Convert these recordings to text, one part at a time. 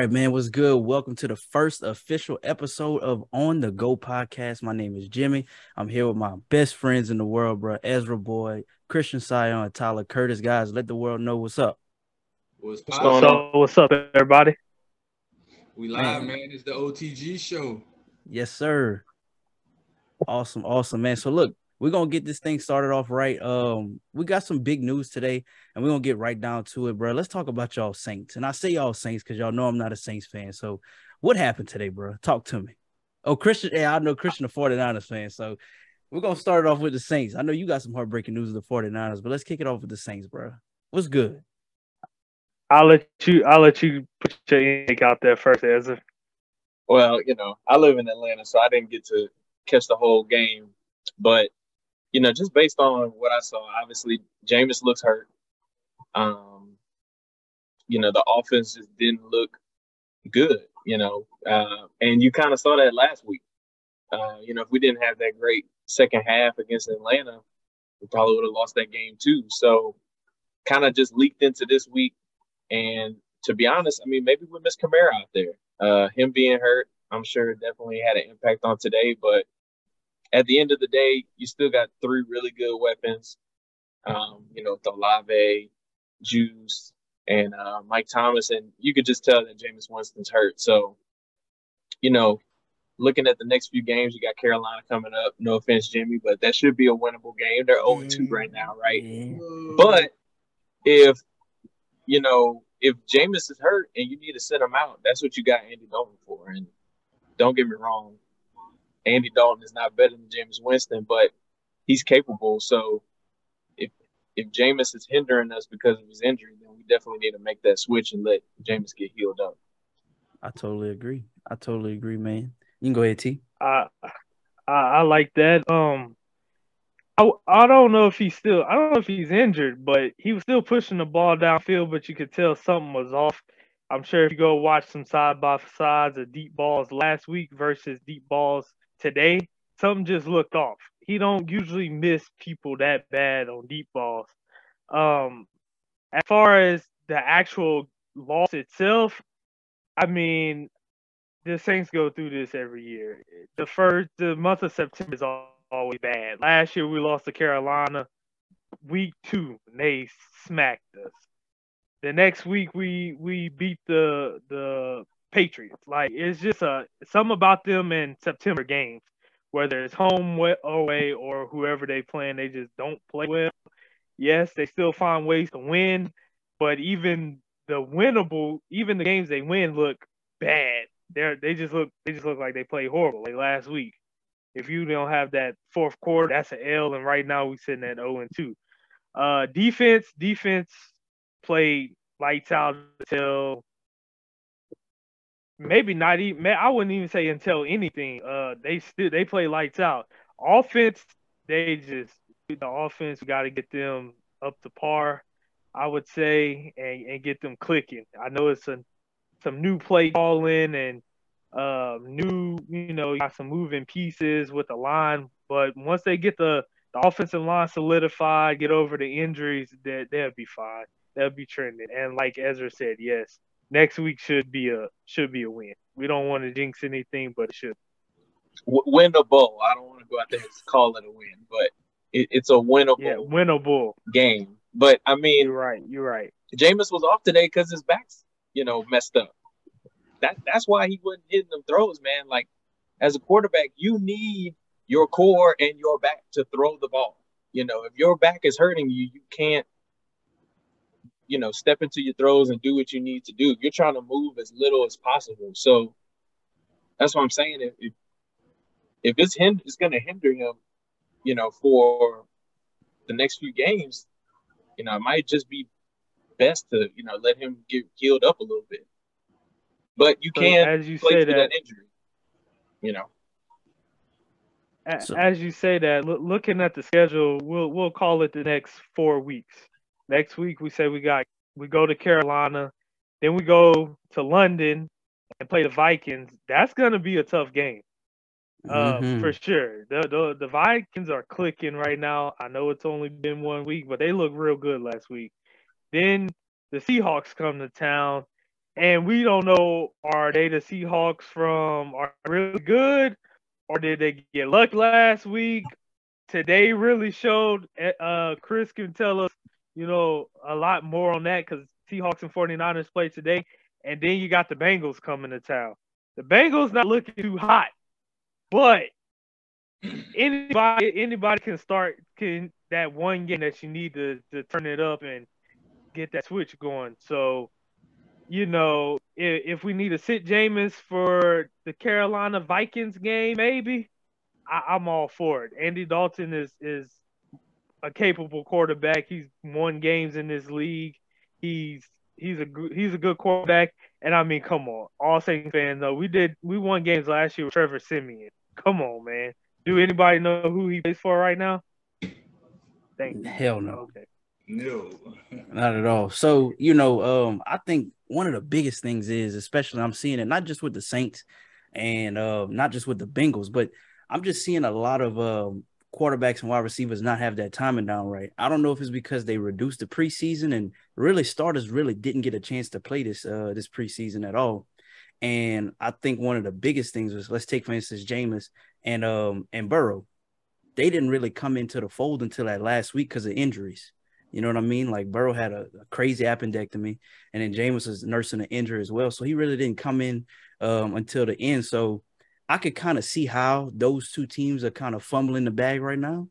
All right, man. What's good? Welcome to the first official episode of On the Geaux podcast. My name is Jimmy. I'm here with my best friends in the world, bro. Ezra Boyd, Christian Sion, and Tyler Curtis. Guys, let the world know what's up. What's What's going on? What's up, everybody? We live, man. It's the OTG show. Yes, sir. Awesome, awesome, man. So look, we're gonna get this thing started off right. Um, we got some big news today, and we're gonna get right down to it, bro. Let's talk about y'all Saints. And I say y'all Saints because y'all know I'm not a Saints fan. So what happened today, bro? Talk to me. Oh, Christian, yeah, I know Christian a 49ers fan. So we're gonna start it off with the Saints. I know you got some heartbreaking news of the 49ers, but let's kick it off with the Saints, bro. What's good? I'll let you. I'll let you put your ink out there first, Ezra. Well, you know, I live in Atlanta, so I didn't get to catch the whole game. But you know, just based on what I saw, obviously Jameis looks hurt. Um, you know, the offense just didn't look good. You know, uh, and you kind of saw that last week. Uh, you know, if we didn't have that great second half against Atlanta, we probably would have lost that game too. So, kind of just leaked into this week. And to be honest, I mean, maybe we missed Kamara out there. Uh, him being hurt, I'm sure definitely had an impact on today. But at the end of the day, you still got three really good weapons. Um, you know, the Olave, Juice, and uh, Mike Thomas, and you could just tell that Jameis Winston's hurt. So, you know, looking at the next few games, you got Carolina coming up. No offense, Jimmy, but that should be a winnable game. They're 0 2 right now, right? But if, you know, if Jameis is hurt and you need to sit him out, that's what you got Andy Dalton for. And don't get me wrong, Andy Dalton is not better than Jameis Winston, but he's capable. So if if Jameis is hindering us because of his injury, then we definitely need to make that switch and let Jameis get healed up. I totally agree. I totally agree, man. You can go ahead, T. I, I I like that. Um, I I don't know if he's still. I don't know if he's injured, but he was still pushing the ball downfield. But you could tell something was off. I'm sure if you go watch some side by sides of deep balls last week versus deep balls today, something just looked off. He don't usually miss people that bad on deep balls. Um, as far as the actual loss itself, I mean, the Saints go through this every year. The first, the month of September is always bad. Last year we lost to Carolina, week two, they smacked us. The next week we we beat the the Patriots. Like it's just a some about them in September games, whether it's home away or whoever they playing, they just don't play well. Yes, they still find ways to win, but even the winnable, even the games they win look bad. They're they just look they just look like they play horrible. Like last week, if you don't have that fourth quarter, that's an L. And right now we're sitting at 0 and 2. Uh, defense, defense played lights out until maybe not even. I wouldn't even say until anything. Uh, they still they play lights out. Offense, they just the offense. We got to get them up to par. I would say and, and get them clicking. I know it's a, some new play calling and uh, new, you know, got some moving pieces with the line. But once they get the, the offensive line solidified, get over the injuries, that they'll be fine. They'll be trending. And like Ezra said, yes, next week should be a should be a win. We don't want to jinx anything, but it should. Winnable. I don't want to go out there and call it a win, but it, it's a winnable. Yeah, winnable game. But I mean, you're right. You're right. Jameis was off today because his back's you know messed up. That that's why he wasn't hitting them throws, man. Like as a quarterback, you need your core and your back to throw the ball. You know, if your back is hurting you, you can't you know, step into your throws and do what you need to do. You're trying to move as little as possible. So that's what I'm saying. If if, if it's hind- it's going to hinder him, you know, for the next few games, you know, it might just be best to you know let him get healed up a little bit. But you can as you say that, that injury, you know. As you say that, looking at the schedule, we'll we'll call it the next four weeks. Next week we say we got we go to Carolina, then we go to London and play the Vikings. That's gonna be a tough game. Uh, mm-hmm. for sure. The, the the Vikings are clicking right now. I know it's only been one week, but they look real good last week. Then the Seahawks come to town. and we don't know are they the Seahawks from are really good or did they get luck last week? Today really showed. eh, Uh, Chris can tell us, you know, a lot more on that because Seahawks and 49ers play today, and then you got the Bengals coming to town. The Bengals not looking too hot, but anybody anybody can start can that one game that you need to to turn it up and get that switch going. So, you know, if, if we need to sit Jameis for the Carolina Vikings game, maybe I, I'm all for it. Andy Dalton is is a capable quarterback. He's won games in this league. He's he's a good he's a good quarterback. And I mean, come on, all Saints fans though. We did we won games last year with Trevor Siemian. Come on, man. Do anybody know who he plays for right now? Thank. Hell no. Okay. No. Not at all. So, you know, um, I think one of the biggest things is, especially I'm seeing it not just with the Saints and uh, not just with the Bengals, but I'm just seeing a lot of um, quarterbacks and wide receivers not have that timing down right. I don't know if it's because they reduced the preseason and really starters really didn't get a chance to play this uh, this preseason at all. And I think one of the biggest things was let's take for instance Jameis and um and Burrow. They didn't really come into the fold until that last week because of injuries. You know what I mean? Like Burrow had a, a crazy appendectomy, and then Jameis was nursing an injury as well. So he really didn't come in um, until the end. So I could kind of see how those two teams are kind of fumbling the bag right now.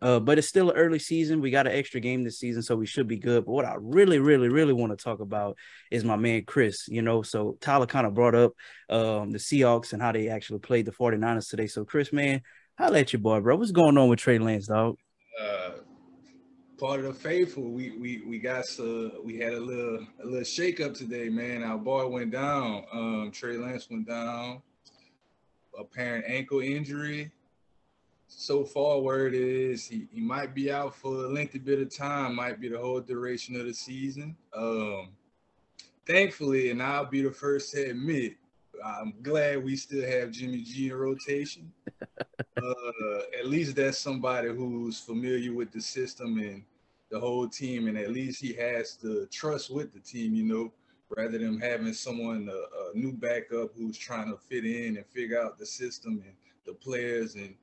Uh, but it's still an early season. We got an extra game this season, so we should be good. But what I really, really, really want to talk about is my man Chris. You know, so Tyler kind of brought up um, the Seahawks and how they actually played the 49ers today. So Chris, man, holla at your boy, bro. What's going on with Trey Lance, dog? Uh, part of the faithful, we we we got uh, we had a little a little shake up today, man. Our boy went down. Um, Trey Lance went down. Apparent ankle injury. So far, word is he, he might be out for a lengthy bit of time, might be the whole duration of the season. Um, thankfully, and I'll be the first to admit, I'm glad we still have Jimmy G in rotation. uh, at least that's somebody who's familiar with the system and the whole team, and at least he has the trust with the team, you know, rather than having someone a, a new backup who's trying to fit in and figure out the system and the players and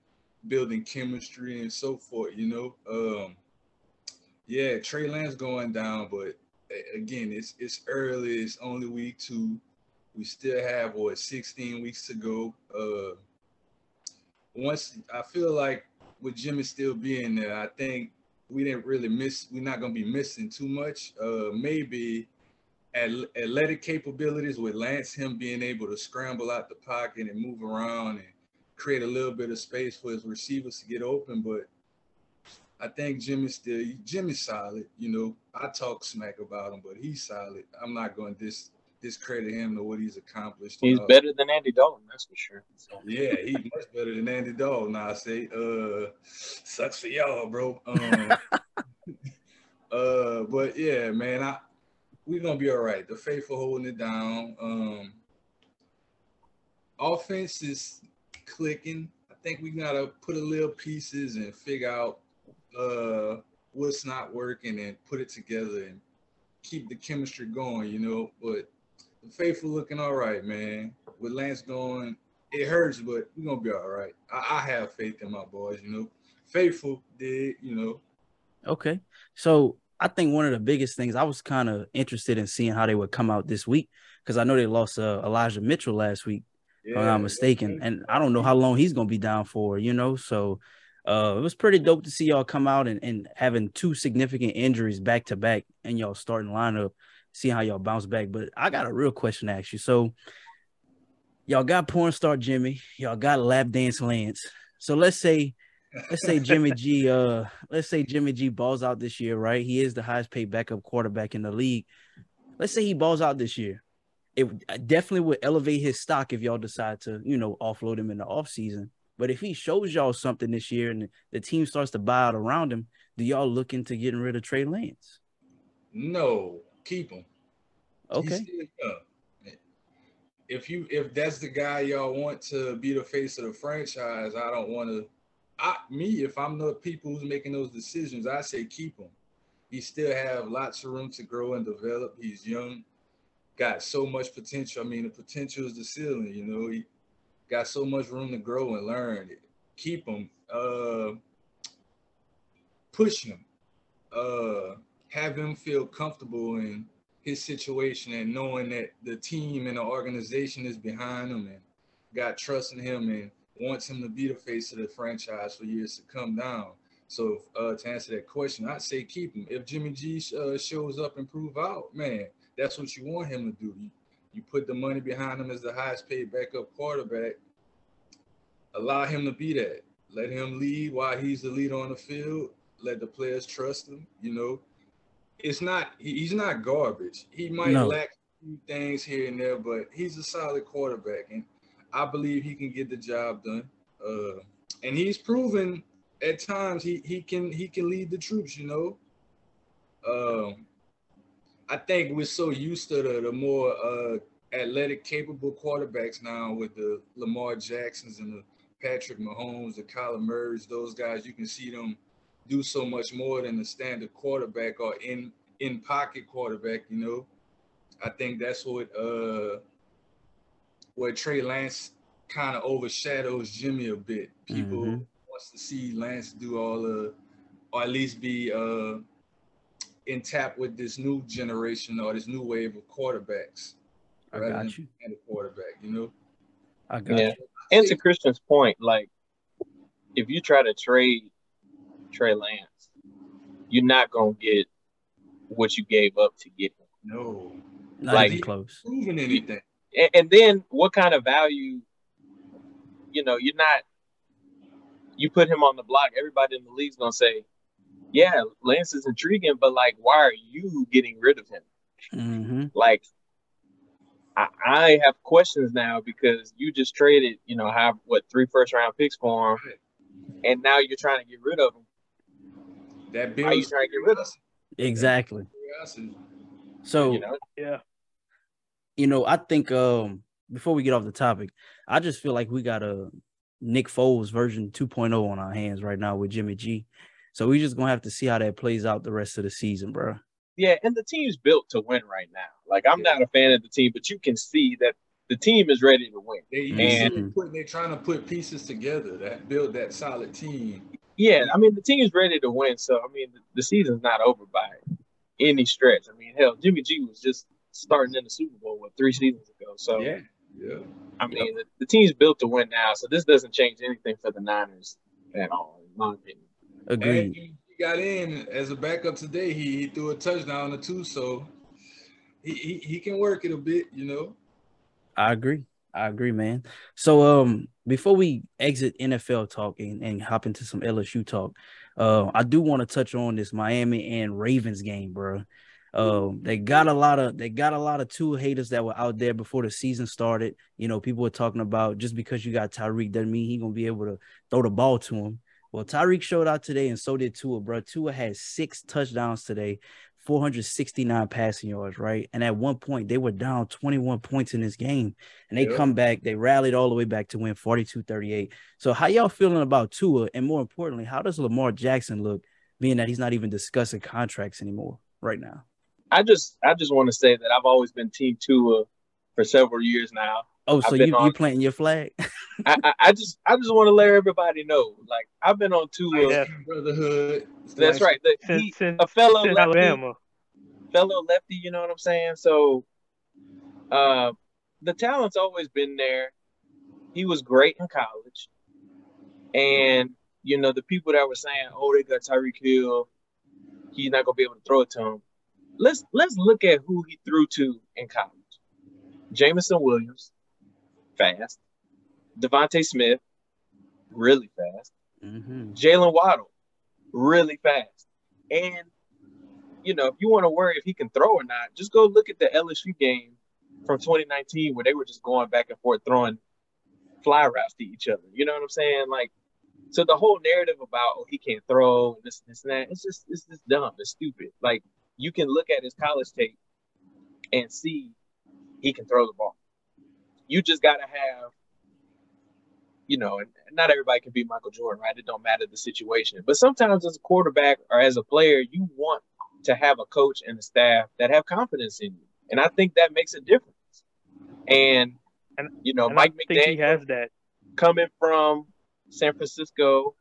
building chemistry and so forth, you know. Um, yeah, Trey Lance going down, but again, it's it's early. It's only week two. We still have what 16 weeks to go. Uh, once I feel like with Jimmy still being there, I think we didn't really miss. We're not gonna be missing too much. Uh, maybe athletic capabilities with Lance, him being able to scramble out the pocket and move around and create a little bit of space for his receivers to get open. But I think Jimmy's still Jimmy's solid. You know, I talk smack about him, but he's solid. I'm not going to dis discredit him or what he's accomplished. He's Uh, better than Andy Dalton, that's for sure. yeah, he's much better than Andy Dalton. I say, uh, sucks for y'all, bro. Um, uh, but yeah, man, I we're gonna be all right. The faithful holding it down. Um, offense is clicking. I think we gotta put a little pieces and figure out uh what's not working and put it together and keep the chemistry going, you know. But the faithful looking all right, man. With Lance going, it hurts, but we're gonna be all right. I, I have faith in my boys, you know. Faithful did, you know. Okay. So I think one of the biggest things I was kind of interested in seeing how they would come out this week because I know they lost uh, Elijah Mitchell last week, if I'm not mistaken, and I don't know how long he's gonna be down for, you know. So uh, it was pretty dope to see y'all come out and, and having two significant injuries back to back in y'all starting lineup, seeing how y'all bounce back. But I got a real question to ask you. So y'all got porn star Jimmy, y'all got lap dance Lance. So let's say let's say Jimmy G, uh, let's say Jimmy G balls out this year, right? He is the highest paid backup quarterback in the league. Let's say he balls out this year. It definitely would elevate his stock if y'all decide to, you know, offload him in the offseason. But if he shows y'all something this year and the team starts to buy out around him, do y'all look into getting rid of Trey Lance? No, keep him. Okay. If you if that's the guy y'all want to be the face of the franchise, I don't want to. I me if I'm the people who's making those decisions, I say keep him. He still have lots of room to grow and develop. He's young. got so much potential. I mean, the potential is the ceiling. You know, he got so much room to grow and learn. Keep him, uh, push him, uh, have him feel comfortable in his situation and knowing that the team and the organization is behind him and got trust in him and wants him to be the face of the franchise for years to come down. So uh, to answer that question, I'd say keep him. If Jimmy G uh, shows up and prove out, man, that's what you want him to do. You, you put the money behind him as the highest paid backup quarterback. Allow him to be that. Let him lead while he's the leader on the field. Let the players trust him. You know, it's not he's not garbage. He might no. lack a few things here and there, but he's a solid quarterback, and I believe he can get the job done. Uh, and he's proven at times he he can he can lead the troops. You know. Um, I think we're so used to the, the more uh, athletic, capable quarterbacks now with the Lamar Jacksons and the Patrick Mahomes, the Kyler Murrays, those guys. You can see them do so much more than the standard quarterback or in in pocket quarterback. You know, I think that's what uh what Trey Lance kind of overshadows Jimmy a bit. People mm-hmm. wants to see Lance do all the, or at least be uh in tap with this new generation or this new wave of quarterbacks. I got you. And a quarterback, you know. I got yeah. you. And to Christian's point, like if you try to trade Trey Lance, you're not gonna get what you gave up to get him. No, not like, even close. Proving anything. And, and then what kind of value? You know, you're not. You put him on the block. Everybody in the league's gonna say, "Yeah, Lance is intriguing, but like, why are you getting rid of him?" Mm-hmm. Like, I, I have questions now because you just traded, you know, have what three first round picks for him, and now you're trying to get rid of him. That bill. Are you trying to get rid of? Exactly. So you know, yeah. You know, I think um before we get off the topic, I just feel like we got a Nick Foles version 2.0 on our hands right now with Jimmy G. So we just gonna have to see how that plays out the rest of the season, bro. Yeah, and the team's built to win right now. Like I'm yeah. not a fan of the team, but you can see that the team is ready to win. They, and they're trying to put pieces together that build that solid team. Yeah, I mean the team is ready to win. So I mean the, the season's not over by any stretch. I mean, hell, Jimmy G was just starting in the Super Bowl what three seasons ago. So yeah, yeah. I mean yep. the, the team's built to win now. So this doesn't change anything for the Niners at all, in my opinion. Agreed. He, he got in as a backup today. He, he threw a touchdown or two, so he, he he can work it a bit, you know. I agree. I agree, man. So um before we exit NFL talk and, and hop into some LSU talk, uh, I do want to touch on this Miami and Ravens game, bro. Um, they got a lot of they got a lot of Tua haters that were out there before the season started. You know, people were talking about just because you got Tyreek doesn't mean he gonna be able to throw the ball to him. Well, Tyreek showed out today, and so did Tua, bro. Tua had six touchdowns today, 469 passing yards, right? And at one point, they were down 21 points in this game. And they yep. come back, they rallied all the way back to win 42 38. So, how y'all feeling about Tua? And more importantly, how does Lamar Jackson look, being that he's not even discussing contracts anymore right now? I just I just want to say that I've always been team Tua for several years now. Oh, so you on, you planting your flag? I, I, I, just I just want to let everybody know. Like I've been on Tua yeah. brotherhood. That's right. The, he, a fellow lefty, Alabama. fellow lefty. You know what I'm saying? So, uh, the talent's always been there. He was great in college, and you know the people that were saying, "Oh, they got Tyreek Hill, he's not gonna be able to throw it to him." Let's let's look at who he threw to in college. Jameson Williams, fast. DeVonta Smith, really fast. Mm-hmm. Jaylen Waddle, really fast. And you know, if you want to worry if he can throw or not, just go look at the LSU game from 2019 where they were just going back and forth throwing fly routes to each other. You know what I'm saying? Like, so the whole narrative about oh he can't throw and this this and that, it's just it's just dumb. It's stupid. Like you can look at his college tape and see he can throw the ball you just got to have, you know, and not everybody can be Michael Jordan, right? It don't matter the situation. But sometimes as a quarterback or as a player, you want to have a coach and a staff that have confidence in you. and I think that makes a difference. And And- you know, And Mike McDaniel has that. coming from San Francisco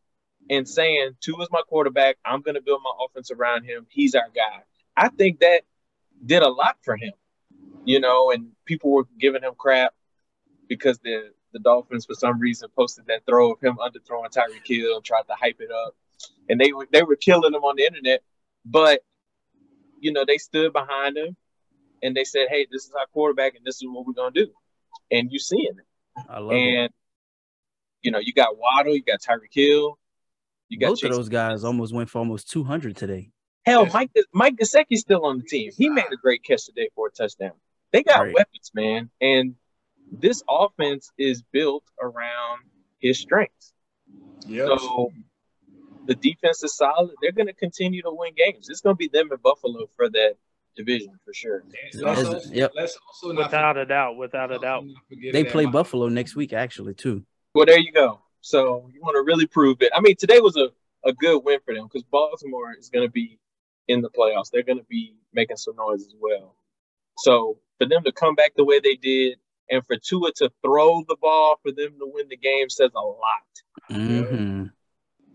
and saying Tua is my quarterback, I'm going to build my offense around him. He's our guy. I think that did a lot for him, you know. And people were giving him crap because the the Dolphins, for some reason, posted that throw of him underthrowing Tyreek Hill and tried to hype it up, and they were they were killing him on the internet. But you know, they stood behind him and they said, "Hey, this is our quarterback, and this is what we're gonna do." And you seeing it. I love it. And you know, you got Waddle, you got Tyreek Hill, you got Both Chase. of those guys almost went for almost 200 today. Hell, Yes. Mike Mike Gesicki's still on the team. He made a great catch today for a touchdown. They got Right. weapons, man, and this offense is built around his strengths. Yep. So the defense is solid. They're going to continue to win games. It's going to be them and Buffalo for that division for sure. And let's, also, yep. let's also not Without a doubt, without a doubt. They play Mike- Buffalo next week, actually, too. Well, there you go. So you want to really prove it. I mean, today was a, a good win for them because Baltimore is going to be in the playoffs. They're going to be making some noise as well. So for them to come back the way they did and for Tua to throw the ball for them to win the game says a lot. hmm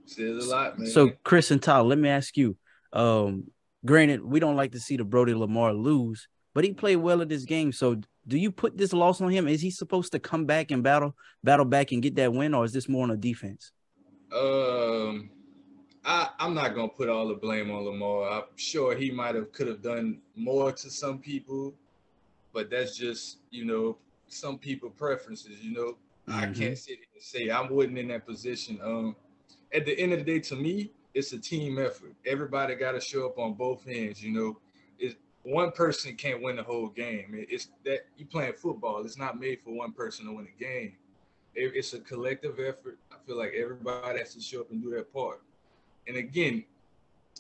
Says a lot, man. So, Chris and Todd, let me ask you. Um, granted, we don't like to see the Brody Lamar lose, but he played well in this game. So, do you put this loss on him? Is he supposed to come back and battle, battle back and get that win, or is this more on a defense? Um, I I'm not gonna put all the blame on Lamar. I'm sure he might have could have done more to some people, but that's just you know some people preferences. You know, I Mhm. can't sit here and say I wasn't in that position. Um, at the end of the day, to me, it's a team effort. Everybody got to show up on both ends. You know, it one person can't win the whole game. It- It's that you playing football. It's not made for one person to win a game. It- It's a collective effort. I feel like everybody has to show up and do their part. And again,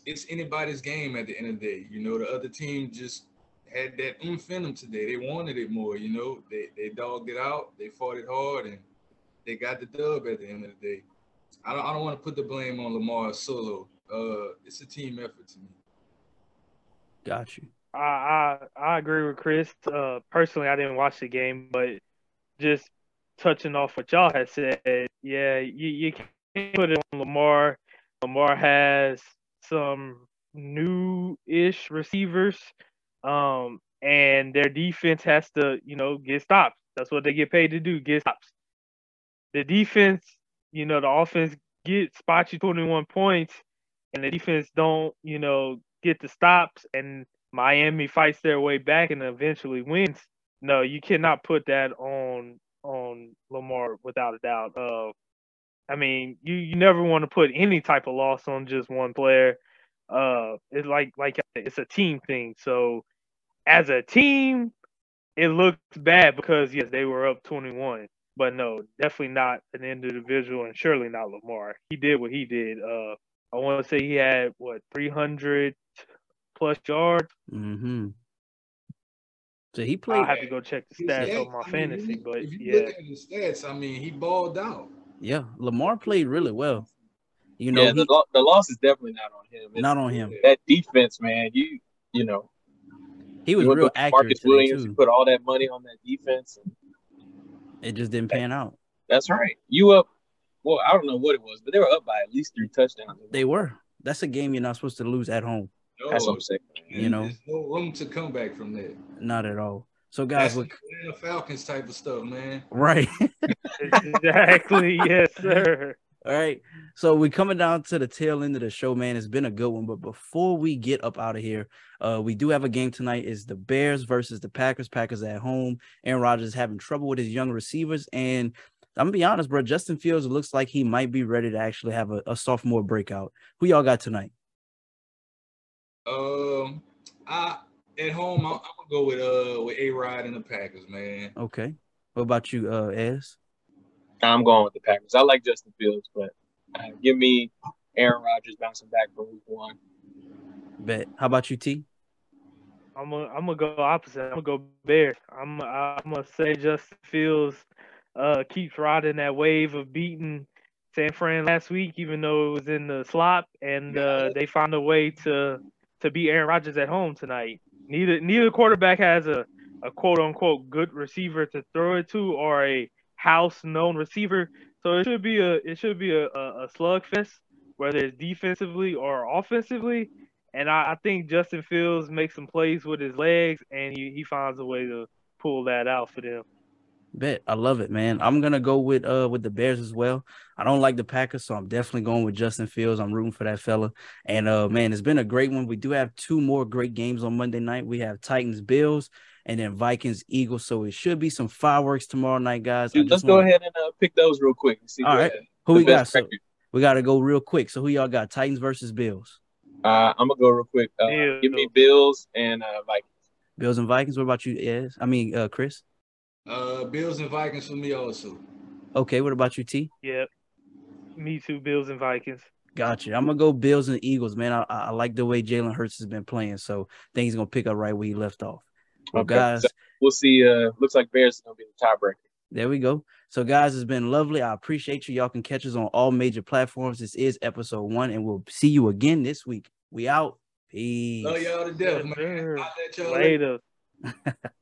it's anybody's game at the end of the day. You know, the other team just had that oomph in them today. They wanted it more. You know, they they dogged it out. They fought it hard, and they got the dub at the end of the day. I don't I don't want to put the blame on Lamar solo. Uh, it's a team effort to me. Got you. I, I I agree with Chris. Uh, personally, I didn't watch the game, but just touching off what y'all had said, yeah, you, you can't put it on Lamar. Lamar has some new-ish receivers, um, and their defense has to, you know, get stops. That's what they get paid to do, get stops. The defense, you know, the offense get spots you 21 points, and the defense don't, you know, get the stops, and Miami fights their way back and eventually wins. No, you cannot put that on on Lamar without a doubt. Uh, I mean, you, you never want to put any type of loss on just one player. Uh, it's like like it's a team thing. So as a team, it looks bad because yes, they were up twenty one. But no, definitely not an individual, and surely not Lamar. He did what he did. Uh, I want to say he had what three hundred plus yards. Mm-hmm. So he played. I'll have to go check the stats stats, on my I mean, fantasy, you- but if you yeah, look at his stats, I mean, he balled out. Yeah, Lamar played really well. You know, yeah, he, the, lo- the loss is definitely not on him. It's not on him. that defense, man. You you know, He was real with accurate Marcus Williams. You too. put all that money on that defense. And It just didn't pan out. that's right. You up? Well, I don't know what it was, but they were up by at least three touchdowns. They were. That's a game you're not supposed to lose at home. No, That's what I'm saying. You know. no room to come back from that. Not at all. So guys, look the Falcons type of stuff, man. right. exactly, yes, sir. All right. So we're coming down to the tail end of the show, man. It's been a good one. But before we get up out of here, uh, we do have a game tonight. Is the Bears versus the Packers. Packers at home. Aaron Rodgers is having trouble with his young receivers. And I'm gonna be honest, bro. Justin Fields looks like he might be ready to actually have a, a sophomore breakout. Who y'all got tonight? Um, I at home, I'm, I'm gonna go with uh with A Rod and the Packers, man. Okay. What about you, uh, Ez? I'm going with the Packers. I like Justin Fields, but uh, give me Aaron Rodgers bouncing back from week one. Bet. How about you, T? I'm gonna I'm gonna go opposite. I'm gonna go Bears. I'm I'm gonna say Justin Fields uh keeps riding that wave of beating San Fran last week, even though it was in the slop, and uh, they found a way to to beat Aaron Rodgers at home tonight. Neither neither quarterback has a, a quote unquote good receiver to throw it to or a house known receiver. So it should be a it should be a, a, a slugfest, whether it's defensively or offensively. And I, I, think Justin Fields makes some plays with his legs and he, he finds a way to pull that out for them. Bet I love it, man. I'm gonna go with uh with the Bears as well. I don't like the Packers, so I'm definitely going with Justin Fields. I'm rooting for that fella. And uh man, it's been a great one. We do have two more great games on Monday night. We have Titans Bills and then Vikings Eagles. So it should be some fireworks tomorrow night, guys. Dude, let's wanna... go ahead and uh, pick those real quick. See All right, who we got? So we got to go real quick. So who y'all got? Titans versus Bills. Uh, I'm gonna go real quick. Uh, give me Bills and uh, Vikings. Bills and Vikings. What about you? Yes, I mean uh, Chris. Uh, Bills and Vikings for me also. Okay, what about you, T? Yep, me too. Bills and Vikings. Gotcha. I'm gonna go Bills and Eagles, man. I, I like the way Jalen Hurts has been playing, so I think he's gonna pick up right where he left off. Well, okay. guys, so we'll see. Uh, looks like Bears is gonna be the tiebreaker. There we go. So, guys, it's been lovely. I appreciate you. Y'all can catch us on all major platforms. This is episode one, and we'll see you again this week. We out. Peace. Love y'all to death, man. Later.